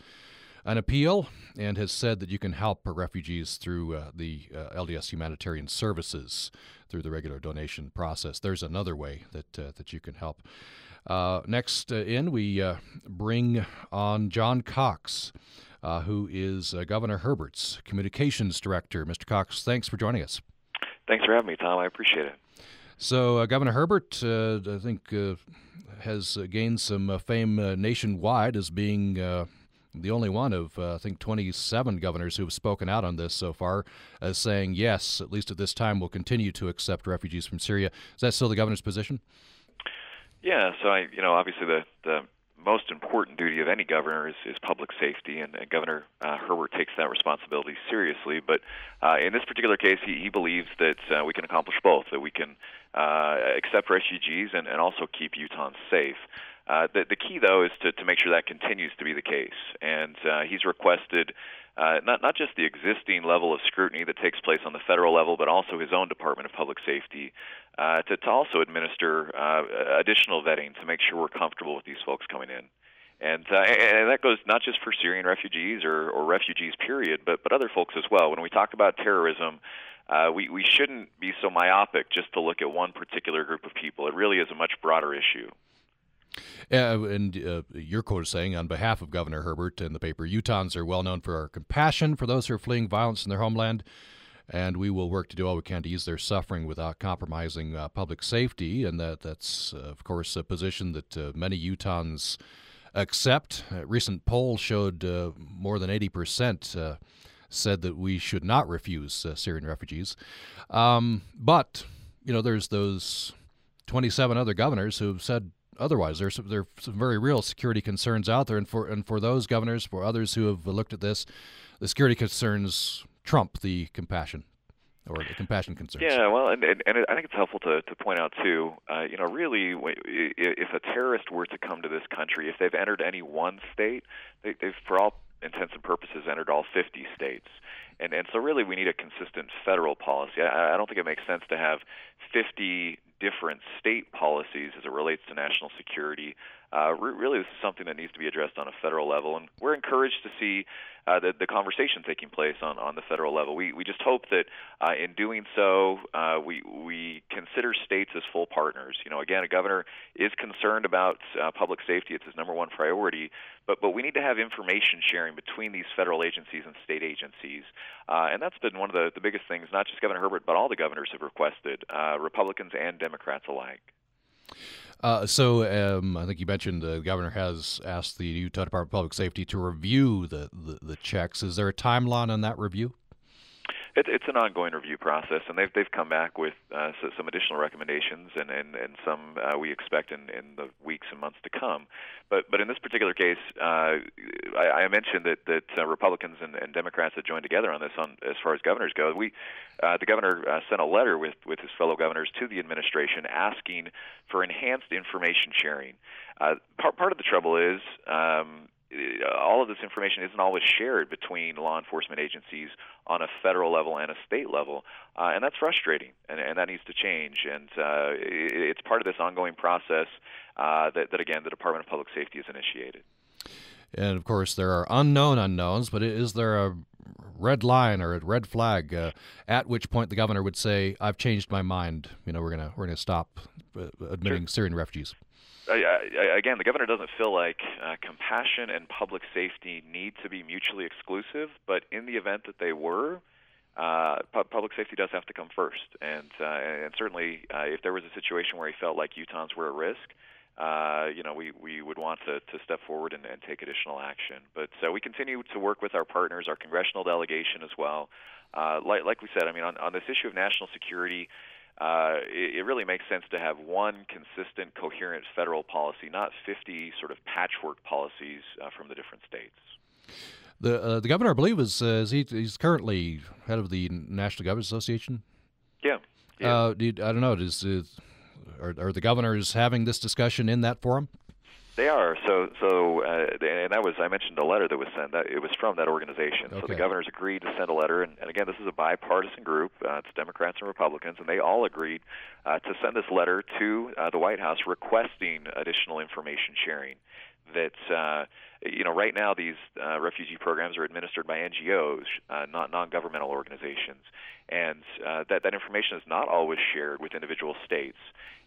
an appeal and has said that you can help refugees through uh, the uh, LDS Humanitarian Services through the regular donation process. There's another way that uh, that you can help. Uh, next in, we bring on Jon Cox. who is Governor Herbert's communications director? Mr. Cox, thanks for joining us. Thanks for having me, Tom. I appreciate it. So, uh, Governor Herbert, uh, I think, uh, has gained some uh, fame uh, nationwide as being uh, the only one of, I think, 27 governors who have spoken out on this so far, as saying, yes, at least at this time, we'll continue to accept refugees from Syria. Is that still the governor's position? Yeah, so I, you know, obviously the, the most important duty of any governor is, is public safety, and, and Governor uh, Herbert takes that responsibility seriously. But uh, in this particular case, he, he believes that uh, we can accomplish both, that we can uh, accept refugees and, and also keep Utahns safe. Uh, the, the key, though, is to, to make sure that continues to be the case. And uh, he's requested uh, not not just the existing level of scrutiny that takes place on the federal level, but also his own Department of Public Safety uh, to, to also administer uh, additional vetting to make sure we're comfortable with these folks coming in. And, uh, and that goes not just for Syrian refugees or, or refugees, period, but, but other folks as well. When we talk about terrorism, uh, we, we shouldn't be so myopic just to look at one particular group of people. It really is a much broader issue. Uh, and uh, your quote is saying, on behalf of Governor Herbert and the paper, Utahns are well known for our compassion for those who are fleeing violence in their homeland, and we will work to do all we can to ease their suffering without compromising uh, public safety. And that that's, uh, of course, a position that uh, many Utahns accept. A recent poll showed uh, more than 80% said that we should not refuse Syrian refugees. Um, but, you know, there's those 27 other governors who've said otherwise. There's some, there are some very real security concerns out there, and for and for those governors, for others who have looked at this, the security concerns trump the compassion or the compassion concerns. Yeah, well, and, and, and I think it's helpful to, to point out too. Uh, you know, really, if a terrorist were to come to this country, if they've entered any one state, they, they've for all intents and purposes entered all 50 states. And and so really, we need a consistent federal policy. I, I don't think it makes sense to have 50 different state policies as it relates to national security. Uh, really, this is something that needs to be addressed on a federal level, and we're encouraged to see uh, the, the conversation taking place on, on the federal level. We, we just hope that uh, in doing so, uh, we, we consider states as full partners. You know, again, a governor is concerned about uh, public safety; it's his number one priority. But but we need to have information sharing between these federal agencies and state agencies, uh, and that's been one of the, the biggest things. Not just Governor Herbert, but all the governors have requested, uh, Republicans and Democrats alike. Uh, so um, I think you mentioned the governor has asked the Utah Department of Public Safety to review the, the, the checks. Is there a timeline on that review? It, it's an ongoing review process, and they've they've come back with uh, so, some additional recommendations, and and and some uh, we expect in in the weeks and months to come. But but in this particular case, uh, I, I mentioned that that uh, Republicans and, and Democrats had joined together on this. On as far as governors go, we uh, the governor uh, sent a letter with with his fellow governors to the administration asking for enhanced information sharing. Uh, part part of the trouble is. Um, all of this information isn't always shared between law enforcement agencies on a federal level and a state level, uh, and that's frustrating, and, and that needs to change. And uh, it, it's part of this ongoing process uh, that, that, again, the Department of Public Safety has initiated. And of course, there are unknown unknowns, but is there a red line or a red flag uh, at which point the governor would say, "I've changed my mind. You know, we're gonna we're gonna stop uh, admitting sure. Syrian refugees." Again, the governor doesn't feel like uh, compassion and public safety need to be mutually exclusive, but in the event that they were, uh, pu- public safety does have to come first. And uh, and certainly, uh, if there was a situation where he felt like Utahns were at risk, uh, you know, we, we would want to, to step forward and, and take additional action. But uh, we continue to work with our partners, our congressional delegation as well. Uh, like, like we said, I mean, on, on this issue of national security, uh, it, it, really makes sense to have one consistent, coherent federal policy, not 50 sort of patchwork policies uh, from the different states. The uh, the governor, I believe, is, uh, is he, he's currently head of the National Governors Association. Yeah. yeah. Uh, I don't know. Is, is are, are the governors having this discussion in that forum? They are. So, so, uh, and that was I mentioned a letter that was sent. That it was from that organization. Okay. So the governors agreed to send a letter, and, and again, this is a bipartisan group. Uh, it's Democrats and Republicans, and they all agreed uh, to send this letter to uh, the White House requesting additional information sharing. That uh, you know, right now these uh, refugee programs are administered by NGOs, uh, not non-governmental organizations, and uh, that that information is not always shared with individual states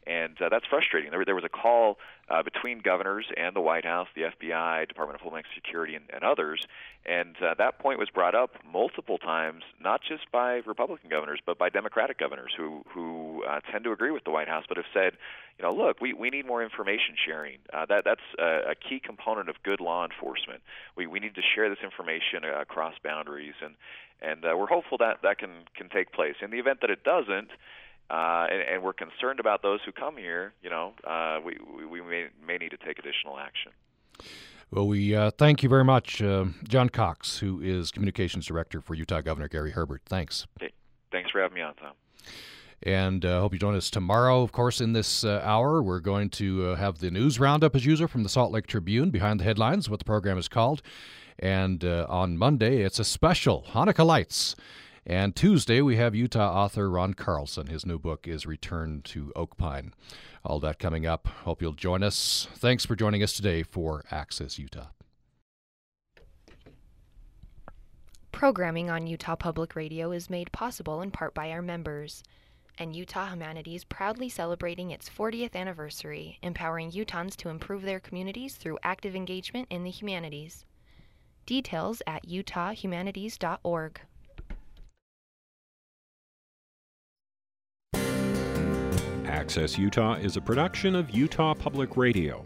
and uh, that's frustrating. There, there was a call uh, between governors and the White House, the FBI, Department of Homeland Security, and, and others, and uh, that point was brought up multiple times, not just by Republican governors, but by Democratic governors who who uh, tend to agree with the White House, but have said, you know, look, we, we need more information sharing. Uh, that that's a, a key component of good law enforcement. We we need to share this information uh, across boundaries, and and uh, we're hopeful that that can can take place. In the event that it doesn't uh, and, and, we're concerned about those who come here. You know, uh, we, we may, may need to take additional action. Well, we uh, thank you very much, uh, Jon Cox, who is Communications Director for Utah Governor Gary Herbert. Thanks. Okay. Thanks for having me on, Tom. And I uh, hope you join us tomorrow. Of course, in this uh, hour, we're going to have the news roundup as usual from the Salt Lake Tribune, behind the headlines, what the program is called. And uh, on Monday, it's a special Hanukkah Lights. And Tuesday, we have Utah author Ron Carlson. His new book is Return to Oak Pine. All that coming up. Hope you'll join us. Thanks for joining us today for Access Utah. Programming on Utah Public Radio is made possible in part by our members. And Utah Humanities proudly celebrating its 40th anniversary, empowering Utahns to improve their communities through active engagement in the humanities. Details at utahhumanities.org. Access Utah is a production of Utah Public Radio.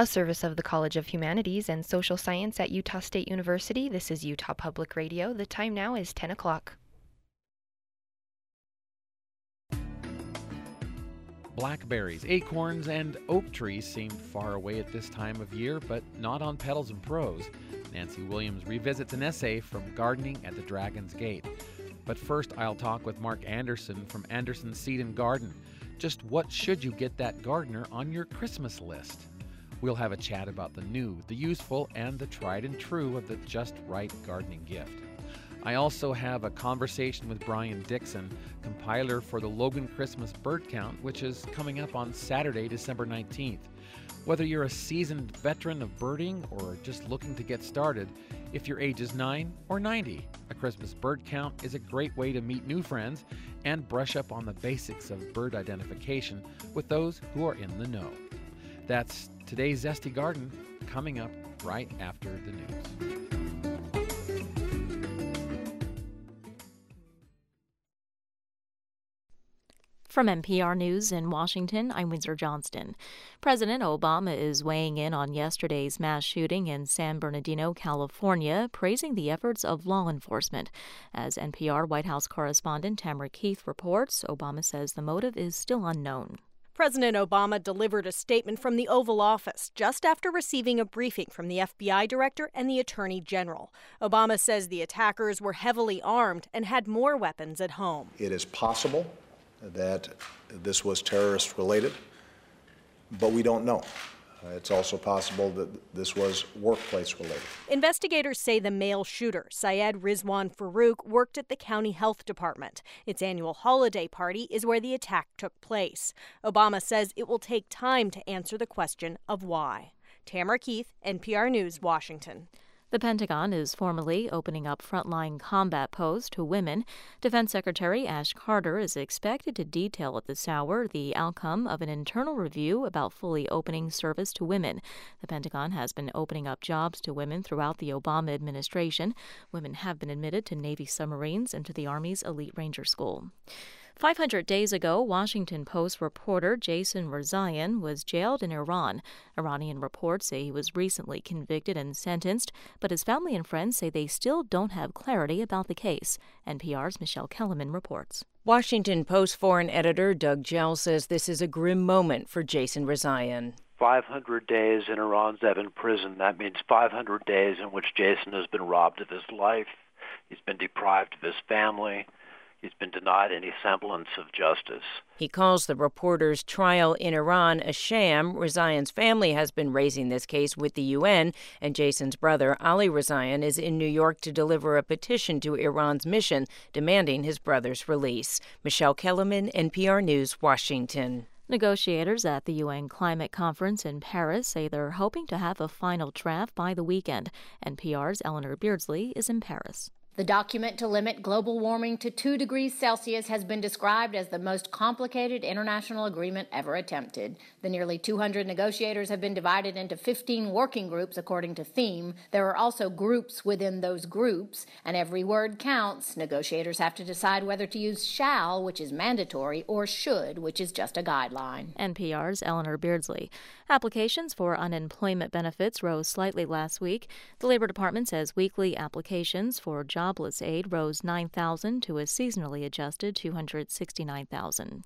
A service of the College of Humanities and Social Science at Utah State University. This is Utah Public Radio. The time now is 10 o'clock. Blackberries, acorns, and oak trees seem far away at this time of year, but not on Petals and Prose. Nancy Williams revisits an essay from Gardening at the Dragon's Gate. But first, I'll talk with Mark Anderson from Anderson Seed and Garden. Just what should you get that gardener on your Christmas list? We'll have a chat about the new, the useful, and the tried and true of the just right gardening gift. I also have a conversation with Brian Dixon, compiler for the Logan Christmas Bird Count, which is coming up on Saturday, December 19th. Whether you're a seasoned veteran of birding or just looking to get started, if your age is 9 or 90, a Christmas bird count is a great way to meet new friends and brush up on the basics of bird identification with those who are in the know. That's today's Zesty Garden coming up right after the news. From NPR News in Washington, I'm Windsor Johnston. President Obama is weighing in on yesterday's mass shooting in San Bernardino, California, praising the efforts of law enforcement. As NPR White House correspondent Tamara Keith reports, Obama says the motive is still unknown. President Obama delivered a statement from the Oval Office just after receiving a briefing from the FBI director and the Attorney General. Obama says the attackers were heavily armed and had more weapons at home. It is possible that this was terrorist related, but we don't know. Uh, it's also possible that this was workplace related. Investigators say the male shooter, Syed Rizwan Farook, worked at the county health department. Its annual holiday party is where the attack took place. Obama says it will take time to answer the question of why. Tamara Keith, NPR News, Washington. The Pentagon is formally opening up frontline combat posts to women. Defense Secretary Ash Carter is expected to detail at this hour the outcome of an internal review about fully opening service to women. The Pentagon has been opening up jobs to women throughout the Obama administration. Women have been admitted to Navy submarines and to the Army's Elite Ranger School. 500 days ago, Washington Post reporter Jason Rezaian was jailed in Iran. Iranian reports say he was recently convicted and sentenced, but his family and friends say they still don't have clarity about the case. NPR's Michelle Kelemen reports. Washington Post foreign editor Doug Jehl says this is a grim moment for Jason Rezaian. 500 days in Iran's Evin prison. That means 500 days in which Jason has been robbed of his life. He's been deprived of his family he's been denied any semblance of justice. He calls the reporter's trial in Iran a sham. Rezaian's family has been raising this case with the UN, and Jason's brother, Ali Rezaian, is in New York to deliver a petition to Iran's mission demanding his brother's release. Michelle Kelemen, NPR News, Washington. Negotiators at the UN Climate Conference in Paris say they're hoping to have a final draft by the weekend. NPR's Eleanor Beardsley is in Paris. The document to limit global warming to 2 degrees Celsius has been described as the most complicated international agreement ever attempted. The nearly 200 negotiators have been divided into 15 working groups according to theme. There are also groups within those groups, and every word counts. Negotiators have to decide whether to use shall, which is mandatory, or should, which is just a guideline. NPR's Eleanor Beardsley. Applications for unemployment benefits rose slightly last week. The Labor Department says weekly applications for job jobless aid rose 9,000 to a seasonally adjusted 269,000.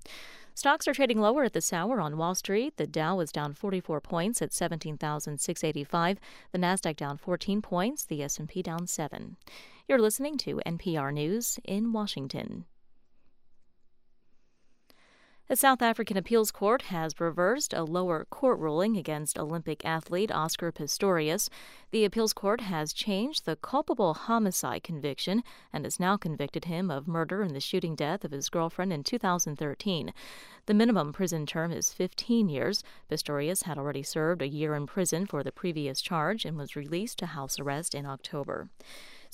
Stocks are trading lower at this hour on Wall Street. The Dow is down 44 points at 17,685. The Nasdaq down 14 points. The S&P down 7. You're listening to NPR News in Washington. The South African appeals court has reversed a lower court ruling against Olympic athlete Oscar Pistorius. The appeals court has changed the culpable homicide conviction and has now convicted him of murder in the shooting death of his girlfriend in 2013. The minimum prison term is 15 years. Pistorius had already served a year in prison for the previous charge and was released to house arrest in October.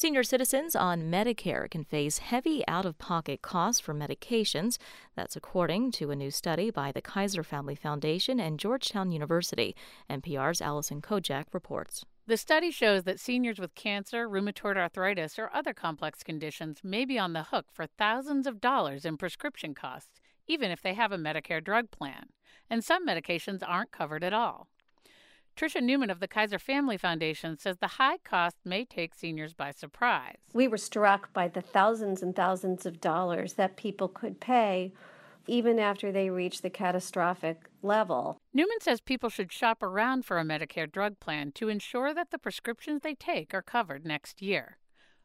Senior citizens on Medicare can face heavy out of pocket costs for medications. That's according to a new study by the Kaiser Family Foundation and Georgetown University. NPR's Alison Kodjak reports. The study shows that seniors with cancer, rheumatoid arthritis, or other complex conditions may be on the hook for thousands of dollars in prescription costs, even if they have a Medicare drug plan. And some medications aren't covered at all. Tricia Neuman of the Kaiser Family Foundation says the high cost may take seniors by surprise. We were struck by the thousands and thousands of dollars that people could pay even after they reach the catastrophic level. Newman says people should shop around for a Medicare drug plan to ensure that the prescriptions they take are covered next year.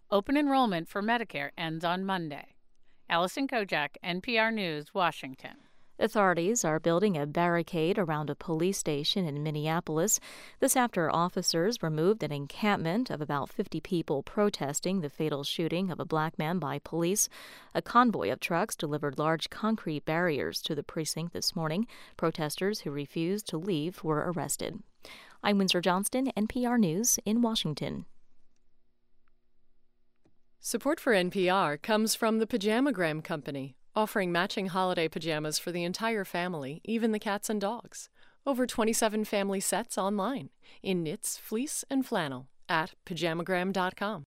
Open enrollment for Medicare ends on Monday. Alison Kodjak, NPR News, Washington. Authorities are building a barricade around a police station in Minneapolis. This after officers removed an encampment of about 50 people protesting the fatal shooting of a black man by police. A convoy of trucks delivered large concrete barriers to the precinct this morning. Protesters who refused to leave were arrested. I'm Windsor Johnston, NPR News in Washington. Support for NPR comes from the Pajamagram Company offering matching holiday pajamas for the entire family, even the cats and dogs. Over 27 family sets online in knits, fleece, and flannel at pajamagram.com.